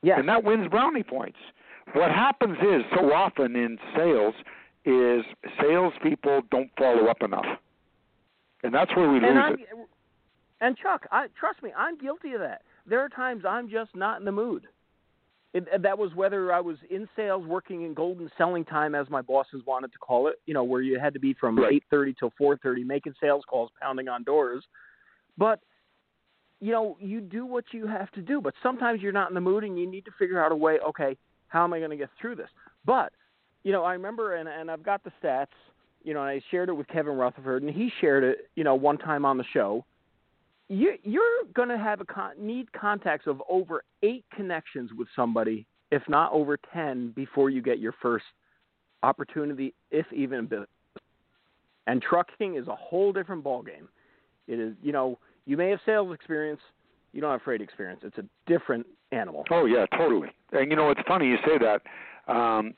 Yeah. And that wins brownie points. What happens is so often in sales is salespeople don't follow up enough, and that's where we and lose I'm, it. And Chuck, I, trust me, I'm guilty of that. There are times I'm just not in the mood. It, that was whether I was in sales, working in golden selling time, as my bosses wanted to call it. You know, where you had to be from right. 8:30 till 4:30, making sales calls, pounding on doors. But you know, you do what you have to do, but sometimes you're not in the mood and you need to figure out a way, okay, how am I going to get through this? But, you know, I remember, and, and I've got the stats, you know, I shared it with Kevin Rutherford, and he shared it, you know, one time on the show. You, you're going to have a con- need contacts of over eight connections with somebody, if not over 10, before you get your first opportunity, if even business. And trucking is a whole different ballgame. It is, you know, you may have sales experience, you don't have freight experience. It's a different animal. Oh yeah, totally. And you know, it's funny you say that. Um,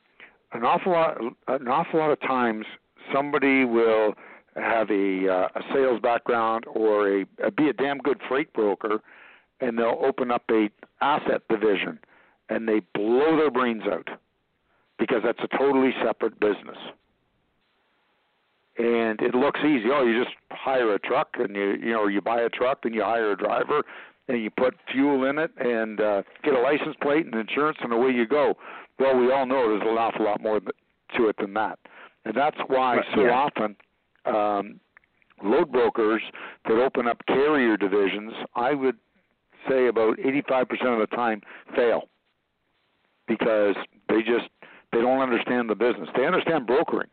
an awful lot, an awful lot of times, somebody will have a uh, a sales background or a, a be a damn good freight broker, and they'll open up a asset division, and they blow their brains out because that's a totally separate business and it looks easy. Oh, you just hire a truck and you you know you buy a truck and you hire a driver and you put fuel in it and uh, get a license plate and insurance and away you go. Well, we all know there's an awful lot more to it than that, and that's why right, so yeah. often um, load brokers that open up carrier divisions, I would say about 85% of the time fail because they just they don't understand the business. They understand brokering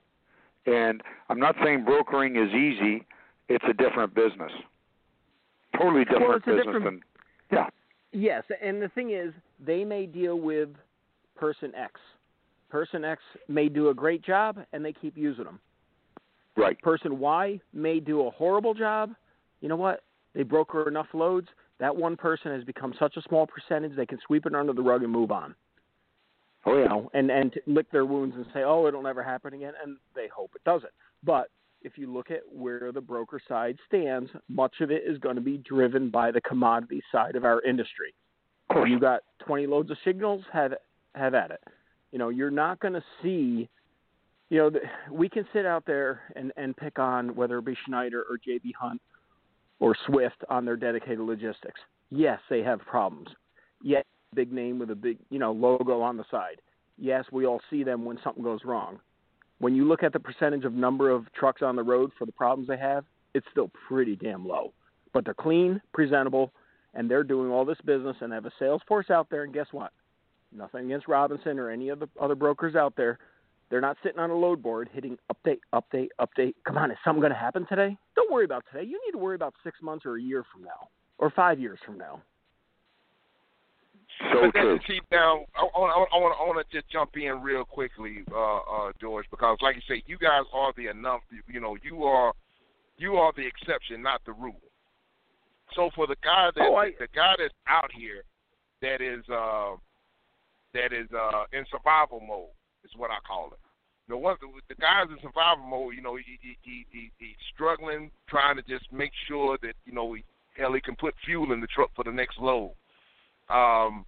and I'm not saying brokering is easy. It's a different business. Totally different well, it's a business different, than yeah. Yes, and the thing is, they may deal with person X. Person X may do a great job, and they keep using them. Right. Person Y may do a horrible job. You know what? They broker enough loads. That one person has become such a small percentage they can sweep it under the rug and move on. Oh yeah. You know, and and lick their wounds and say, "Oh, it'll never happen again," and they hope it doesn't. But if you look at where the broker side stands, much of it is going to be driven by the commodity side of our industry. You got 20 loads of signals, have have at it. You know, you're not going to see. You know, the, we can sit out there and and pick on whether it be Schneider or JB Hunt or Swift on their dedicated logistics. Yes, they have problems. Yes, big name with a big you know logo on the side. Yes, we all see them when something goes wrong when you look at the percentage of number of trucks on the road for the problems they have, it's still pretty damn low. But they're clean, presentable, and they're doing all this business and have a sales force out there. And guess what? Nothing against Robinson or any of the other brokers out there. They're not sitting on a load board hitting update, update, update. Come on, is something going to happen today? Don't worry about today. You need to worry about six months or a year from now or five years from now. So but true. then, see, now I want I I want to just jump in real quickly, uh, uh, George, because like you say, you guys are the enough. You know, you are you are the exception, not the rule. So for the guy that Oh, I- the guy that's out here that is uh, that is uh, in survival mode is what I call it. The one the guys in survival mode, you know, he, he, he, he he's struggling, trying to just make sure that you know he, hell he can put fuel in the truck for the next load. Um,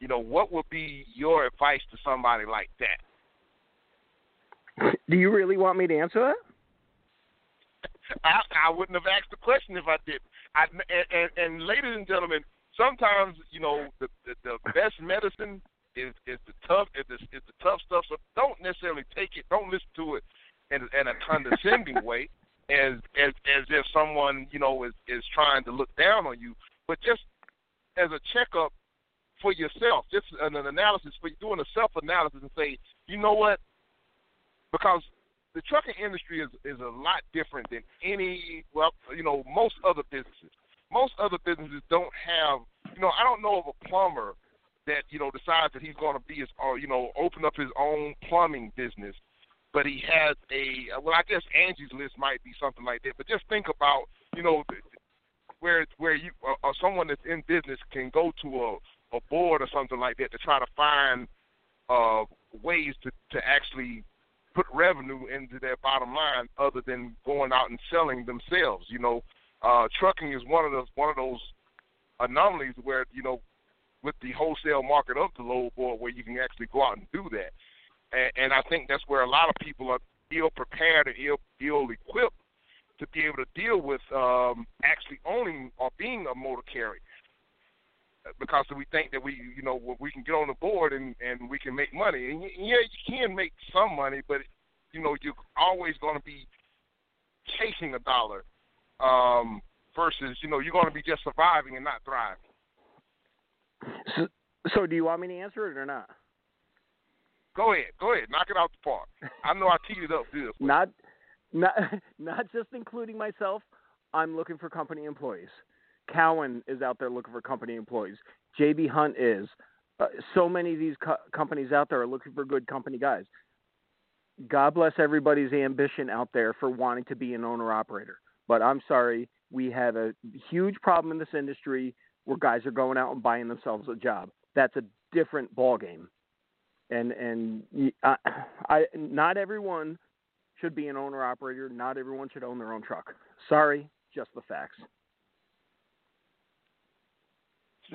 you know, what would be your advice to somebody like that? Do you really want me to answer that? I, I wouldn't have asked the question if I did. I, and, and, and ladies and gentlemen, sometimes you know the the, the best medicine is is the tough is the, is the tough stuff. So don't necessarily take it. Don't listen to it in, in a condescending way, as as as if someone you know is is trying to look down on you. But just as a checkup for yourself, just an, an analysis for doing a self analysis and say, you know what? Because the trucking industry is is a lot different than any well, you know, most other businesses. Most other businesses don't have, you know, I don't know of a plumber that you know decides that he's going to be his, or you know, open up his own plumbing business, but he has a well, I guess Angie's List might be something like that. But just think about, you know, where where you or, or someone that's in business can go to a a board or something like that to try to find uh ways to to actually put revenue into their bottom line other than going out and selling themselves. You know, uh, trucking is one of those one of those anomalies where you know, with the wholesale market of the load board, where you can actually go out and do that. And, and I think that's where a lot of people are ill prepared and ill ill equipped to be able to deal with um, actually owning or being a motor carrier because we think that we, you know, we can get on the board and and we can make money. And yeah, you can make some money, but you know, you're always going to be chasing a dollar um, versus, you know, you're going to be just surviving and not thriving. So, so do you want me to answer it or not? Go ahead, go ahead, knock it out the park. I know I teed it up good. Not, not, not just including myself. I'm looking for company employees. Cowan is out there looking for company employees. JB Hunt is. Uh, so many of these co- companies out there are looking for good company guys. God bless everybody's ambition out there for wanting to be an owner operator. But I'm sorry, we have a huge problem in this industry where guys are going out and buying themselves a job. That's a different ball game. And and I, I not everyone should be an owner operator. Not everyone should own their own truck. Sorry, just the facts.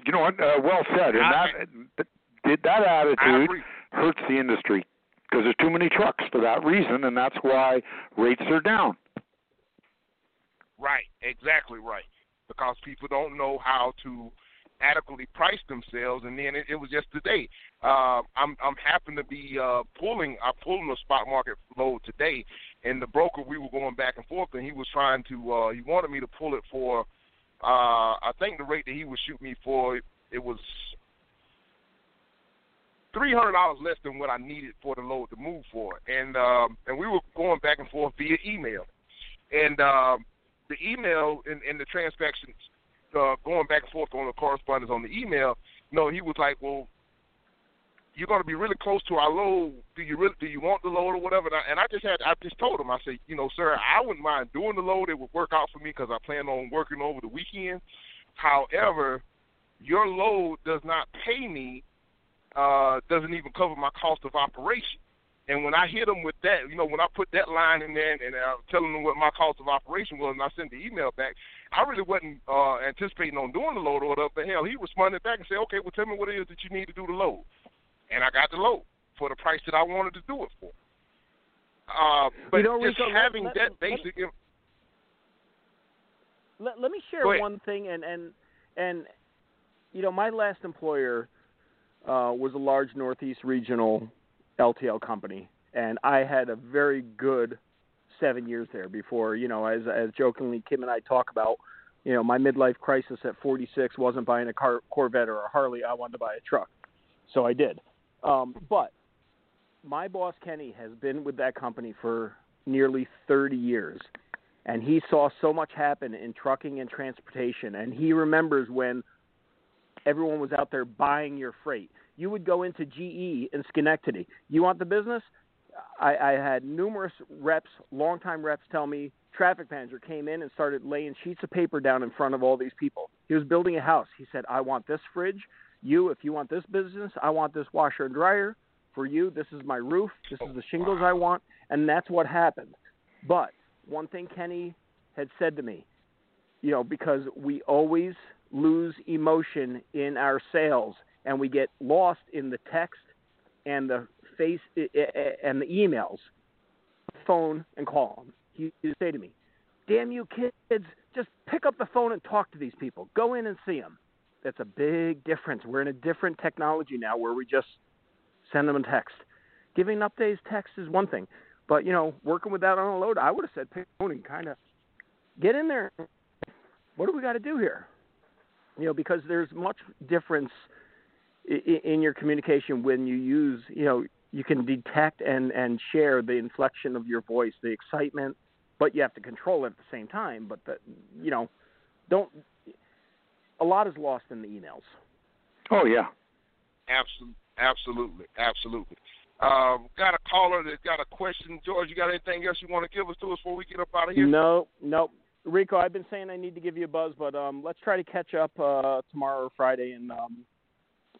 You know what? Uh, well said. And I- that did that attitude hurts the industry because there's too many trucks for that reason, and that's why rates are down. Right, exactly right. Because people don't know how to adequately price themselves, and then it, it was just today. Uh, I'm I'm happen to be uh, pulling. I pulled a spot market load today, and the broker we were going back and forth, and he was trying to. Uh, he wanted me to pull it for. Uh, I think the rate that he would shoot me for it was three hundred dollars less than what I needed for the load to move for, and um, and we were going back and forth via email, and um, the email and, and the transactions uh, going back and forth on the correspondence on the email. You know, he was like, "Well, you're going to be really close to our load. Do you really do you want the load or whatever?" And I, and I just had I just told him I said, "You know, sir, I wouldn't mind doing the load. It would work out for me because I plan on working over the weekend." However, your load does not pay me, uh, doesn't even cover my cost of operation. And when I hit them with that, you know, when I put that line in there and, and I'm telling them what my cost of operation was, and I sent the email back, I really wasn't uh, anticipating on doing the load order. But hell, he responded back and said, "Okay, well, tell me what it is that you need to do the load," and I got the load for the price that I wanted to do it for. Uh, but you know, just Rico, having let, that let, basic. Let, let me share one thing, and and and you know, my last employer uh, was a large Northeast regional LTL company, and I had a very good seven years there before, you know, as as jokingly Kim and I talk about, you know, my midlife crisis at 46 wasn't buying a car, Corvette or a Harley. I wanted to buy a truck, so I did. Um, but my boss Kenny has been with that company for nearly 30 years, and he saw so much happen in trucking and transportation, and he remembers when everyone was out there buying your freight. You would go into GE in Schenectady. You want the business? I, I had numerous reps, longtime reps, tell me traffic manager came in and started laying sheets of paper down in front of all these people. He was building a house. He said, "I want this fridge. You, if you want this business, I want this washer and dryer. For you, this is my roof. This is the shingles I want." And that's what happened. But one thing Kenny had said to me, you know, because we always lose emotion in our sales and we get lost in the text and the face eh, eh, eh, and the emails, phone and call them. He would say to me, "Damn you kids, just pick up the phone and talk to these people. Go in and see them." That's a big difference. We're in a different technology now where we just send them a text. Giving updates text is one thing, but you know, working with that on a load, I would have said pick phone and kind of get in there. What do we got to do here? You know, because there's much difference in your communication when you use, you know, you can detect and and share the inflection of your voice, the excitement, but you have to control it at the same time. But the, you know, don't. A lot is lost in the emails. Oh yeah. Absolutely, absolutely, absolutely. Um, got a caller that's got a question. George, you got anything else you want to give us to us before we get up out of here? No, no. Rico, I've been saying I need to give you a buzz, but um, let's try to catch up uh, tomorrow or Friday and um,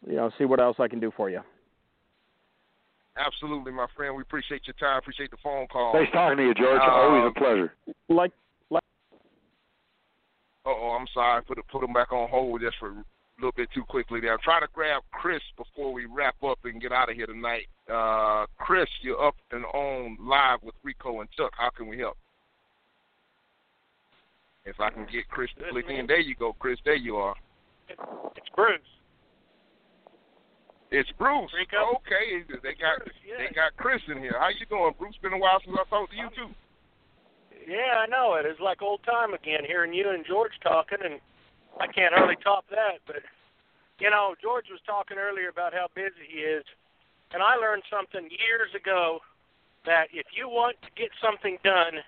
you know see what else I can do for you. Absolutely, my friend. We appreciate your time. Appreciate the phone call. Nice talking to you, George. Uh, Always a pleasure. Like, like. Oh, I'm sorry. Put put him back on hold just for a little bit too quickly there. I'm trying to grab Chris before we wrap up and get out of here tonight. Uh, Chris, you're up and on live with Rico and Chuck. How can we help? If I can get Chris to click in, there you go, Chris. There you are. It's Bruce. It's Bruce. Rico? Okay, they got Bruce, yeah. they got Chris in here. How you doing, Bruce? Been a while since I talked to you too. Yeah, I know it. It's like old time again hearing you and George talking, and I can't hardly top that. But you know, George was talking earlier about how busy he is, and I learned something years ago that if you want to get something done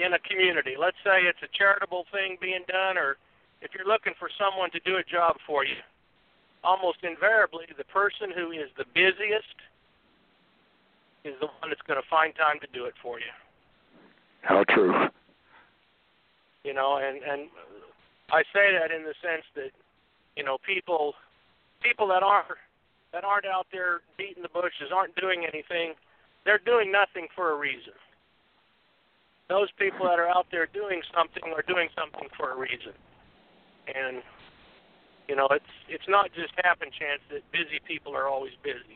in a community, let's say it's a charitable thing being done, or if you're looking for someone to do a job for you, almost invariably the person who is the busiest is the one that's going to find time to do it for you. How true. You know, and and I say that in the sense that you know people people that aren't that aren't out there beating the bushes, aren't doing anything, they're doing nothing for a reason. Those people that are out there doing something are doing something for a reason. And you know, it's it's not just happen chance that busy people are always busy.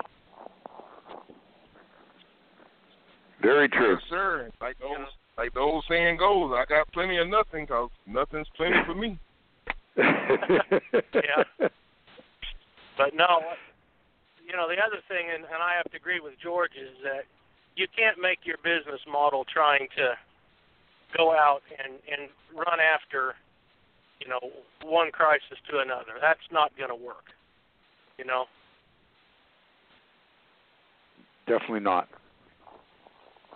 Very true. Yes, sir. Like the old, like the old saying goes, I got plenty of nothing because nothing's plenty for me. yeah. But no, you know the other thing, and, and I have to agree with George, is that you can't make your business model trying to go out and and run after you know, one crisis to another. That's not going to work. You know. Definitely not.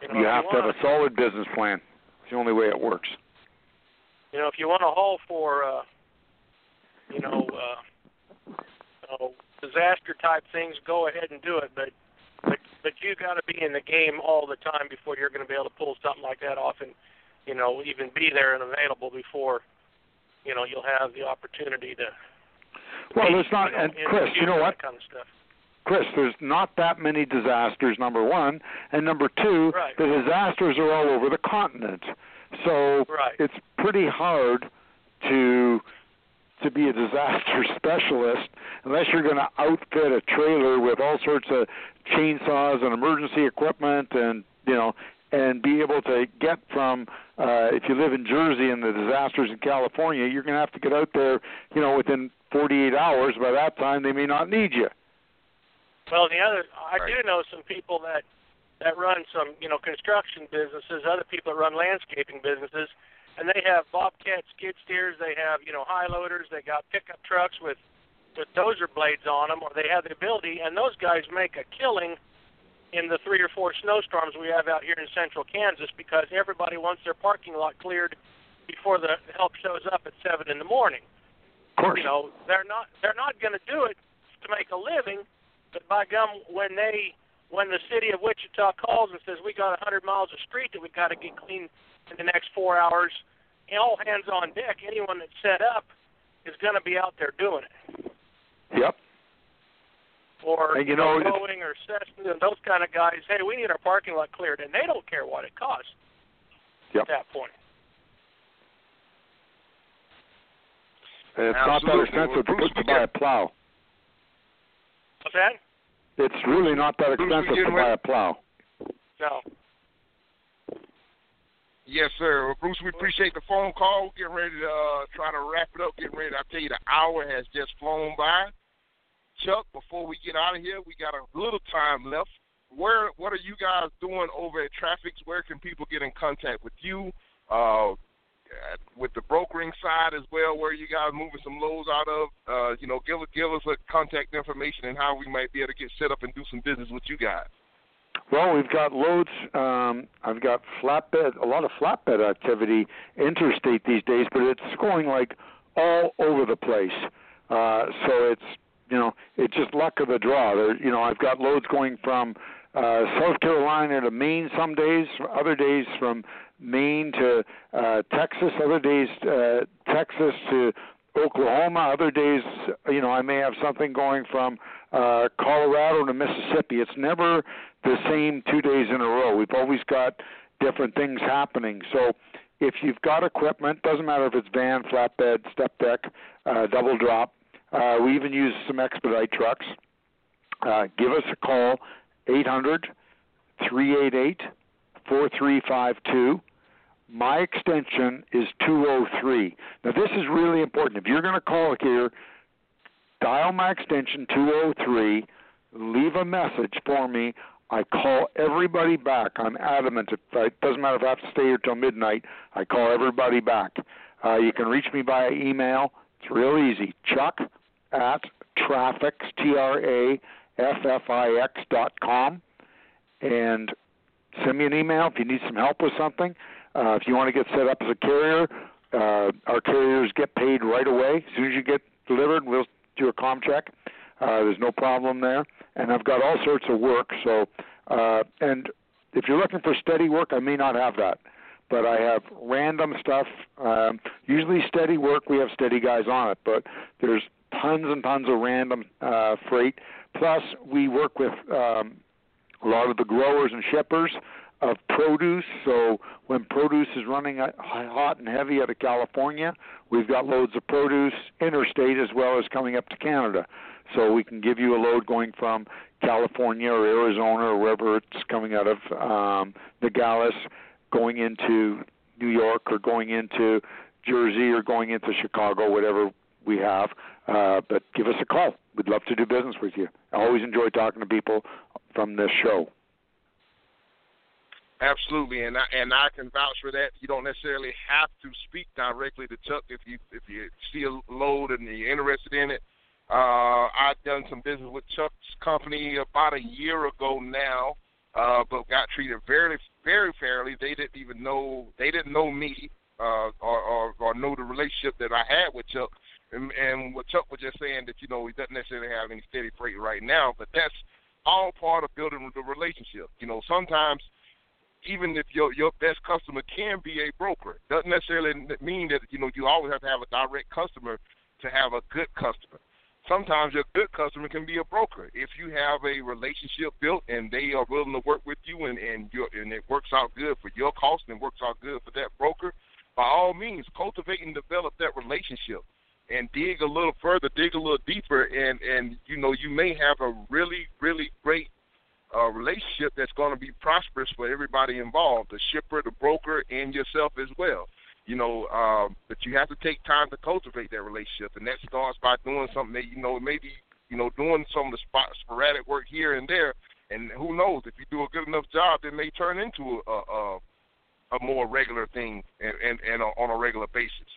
You, know, you have you to have a solid business plan. It's the only way it works. You know, if you want to haul for, uh, you know, uh, you know, disaster type things, go ahead and do it. But but but you got to be in the game all the time before you're going to be able to pull something like that off, and you know, even be there and available before you know you'll have the opportunity to. Well, there's not, you know, and Chris, you know what? Kind of stuff. Chris, there's not that many disasters. Number one, and number two, Right. the disasters are all over the continent. So Right. it's pretty hard to to be a disaster specialist unless you're going to outfit a trailer with all sorts of chainsaws and emergency equipment and you know and be able to get from uh if you live in Jersey and the disasters in California you're going to have to get out there you know within 48 hours by that time they may not need you Well, the other, I Right. do know some people that that run some, you know, construction businesses. Other people that run landscaping businesses, and they have bobcat skid steers. They have, you know, high loaders. They got pickup trucks with with dozer blades on them, or they have the ability. And those guys make a killing in the three or four snowstorms we have out here in central Kansas because everybody wants their parking lot cleared before the help shows up at seven in the morning. Of course. You know they're not they're not going to do it to make a living but by gum when they when the city of wichita calls and says we got a hundred miles of street that we got to get clean in the next four hours all hands on deck anyone that's set up is going to be out there doing it. Yep or And you know, it's- Boeing or Cessna and those kind of guys hey we need our parking lot cleared and they don't care what it costs Yep. at that point And it's not that expensive to, Well, Bruce, to buy a plow. what's that It's really not that Bruce, expensive to buy a plow. no Yes, sir. Well, Bruce, we appreciate the phone call. Getting ready to uh, try to wrap it up. Getting ready. I tell you, the hour has just flown by. Chuck, before we get out of here, we got a little time left. Where, what are you guys doing over at Traffix? Where can people get in contact with you? Uh, with the brokering side as well, where you guys moving some loads out of? Uh, you know, give us give us a contact information and how we might be able to get set up and do some business with you guys. Well, we've got loads. Um, I've got flatbed, a lot of flatbed activity interstate these days, but it's going like all over the place. Uh, so it's you know it's just luck of the draw. There, you know, I've got loads going from uh, South Carolina to Maine some days, other days from Maine to uh, Texas, other days uh, Texas to Oklahoma, other days you know I may have something going from uh, Colorado to Mississippi. It's never the same two days in a row. We've always got different things happening. So if you've got equipment, doesn't matter if it's van, flatbed, step deck, uh, double drop. Uh, we even use some expedite trucks. Uh, give us a call, 800 388 4352. My extension is 203. Now, this is really important. If you're going to call here, dial my extension 203, leave a message for me. I call everybody back. I'm adamant. It doesn't matter if I have to stay here till midnight. I call everybody back. Uh, you can reach me via email. It's real easy. Chuck at Traffix T R A F F I X dot com, and send me an email if you need some help with something. Uh, if you want to get set up as a carrier, uh, our carriers get paid right away. As soon as you get delivered, we'll do a Comchek. Uh, there's no problem there. And I've got all sorts of work. So, uh, and if you're looking for steady work, I may not have that. But I have random stuff. Um, usually steady work, we have steady guys on it. But there's tons and tons of random uh, freight. Plus, we work with um, a lot of the growers and shippers of produce. So when produce is running hot and heavy out of California, we've got loads of produce interstate as well as coming up to Canada. So we can give you a load going from California or Arizona or wherever it's coming out of um, Nogales, going into New York or going into Jersey or going into Chicago, whatever we have. Uh, but give us a call. We'd love to do business with you. I always enjoy talking to people from this show. Absolutely, and I, and I can vouch for that. You don't necessarily have to speak directly to Chuck if you if you see a load and you're interested in it. Uh, I've done some business with Chuck's company about a year ago now, uh, but got treated very very fairly. They didn't even know they didn't know me uh, or, or or know the relationship that I had with Chuck. And, and what Chuck was just saying that you know he doesn't necessarily have any steady freight right now, but that's all part of building the relationship. You know, sometimes even if your your best customer can be a broker, doesn't necessarily mean that you know you always have to have a direct customer to have a good customer. Sometimes your good customer can be a broker. If you have a relationship built and they are willing to work with you and and you and it works out good for your cost and it works out good for that broker, by all means, cultivate and develop that relationship and dig a little further, dig a little deeper, and and you know you may have a really really great uh, relationship that's going to be prosperous for everybody involved, the shipper, the broker, and yourself as well. You know, um, but you have to take time to cultivate that relationship, and that starts by doing something that you know maybe you know doing some of the spot, sporadic work here and there, and who knows if you do a good enough job, it may turn into a a, a more regular thing and and, and on a regular basis.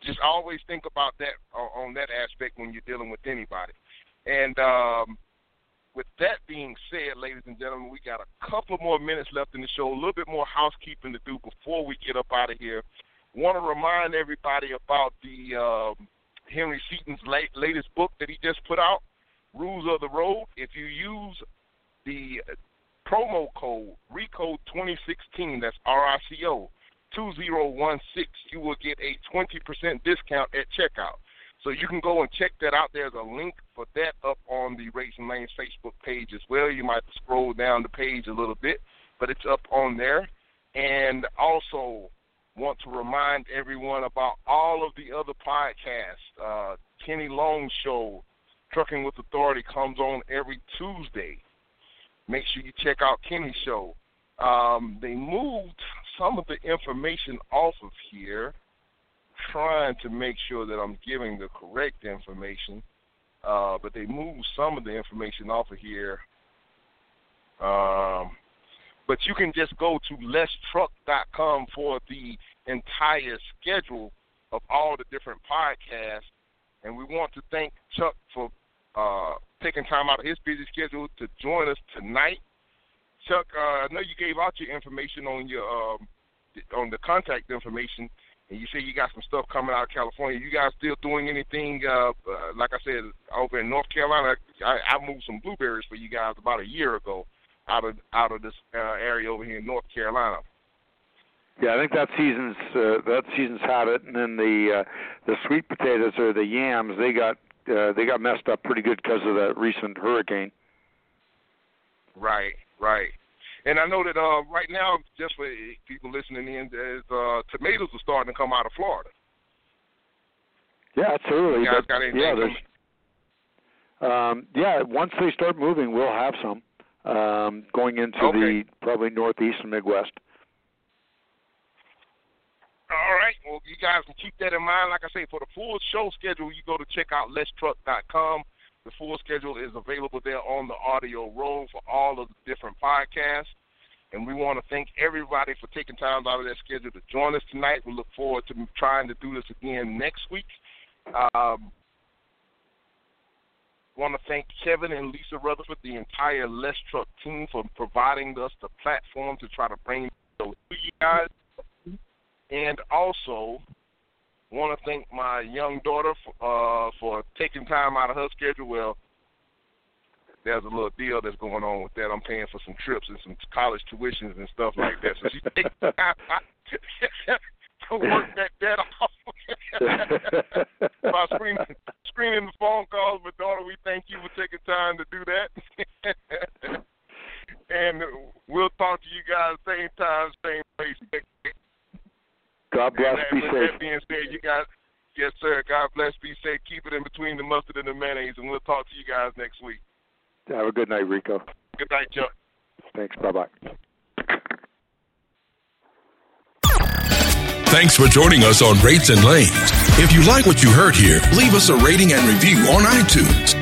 Just always think about that on that aspect when you're dealing with anybody. And um, with that being said, ladies and gentlemen, we got a couple more minutes left in the show, a little bit more housekeeping to do before we get up out of here. Want to remind everybody about the um, Henry Seaton's late, latest book that he just put out, Rules of the Road. If you use the promo code RICO 2016, that's R I C O 2016, you will get a 20% discount at checkout. So you can go and check that out. There's a link for that up on the Rates and Lanes Facebook page as well. You might scroll down the page a little bit, but it's up on there. And also want to remind everyone about all of the other podcasts. Uh, Kenny Long Show, Trucking with Authority comes on every Tuesday. Make sure you check out Kenny's show. Um, they moved some of the information off of here trying to make sure that I'm giving the correct information, uh, but they moved some of the information off of here. Um, but you can just go to letstruck.com for the entire schedule of all the different podcasts. And we want to thank Chuck for uh, taking time out of his busy schedule to join us tonight. Chuck, uh, I know you gave out your information on your um, on the contact information and you say you got some stuff coming out of California. You guys still doing anything? Uh, uh, like I said, over in North Carolina, I, I moved some blueberries for you guys about a year ago out of out of this uh, area over here in North Carolina. Yeah, I think that season's uh, that season's had it, and then the uh, the sweet potatoes or the yams they got uh, they got messed up pretty good because of that recent hurricane. Right, right. And I know that uh, right now, just for people listening in, is uh, tomatoes are starting to come out of Florida. Yeah, absolutely. You guys got anything yeah, there's, um, yeah. Once they start moving, we'll have some um, going into okay. the probably northeast and Midwest. All right. Well, you guys can keep that in mind. Like I say, for the full show schedule, you go to check out letstruck.com. The full schedule is available there on the Audio Road for all of the different podcasts. And we want to thank everybody for taking time out of their schedule to join us tonight. We look forward to trying to do this again next week. Um, want to thank Kevin and Lisa Rutherford, the entire Let's Truck team, for providing us the platform to try to bring those to you guys. And also, want to thank my young daughter for, uh, for taking time out of her schedule. Well, there's a little deal that's going on with that. I'm paying for some trips and some college tuitions and stuff like that. So she's taking time to work that debt off. By screening, screening the phone calls, but daughter, we thank you for taking time to do that. and we'll talk to you guys same time, same place. God bless. And, be with safe. that being said, you guys, yes, sir. God bless. Be safe. Keep it in between the mustard and the mayonnaise, and we'll talk to you guys next week. Have a good night, Rico. Good night, Chuck. Thanks. Bye bye. Thanks for joining us on Rates and Lanes. If you like what you heard here, leave us a rating and review on iTunes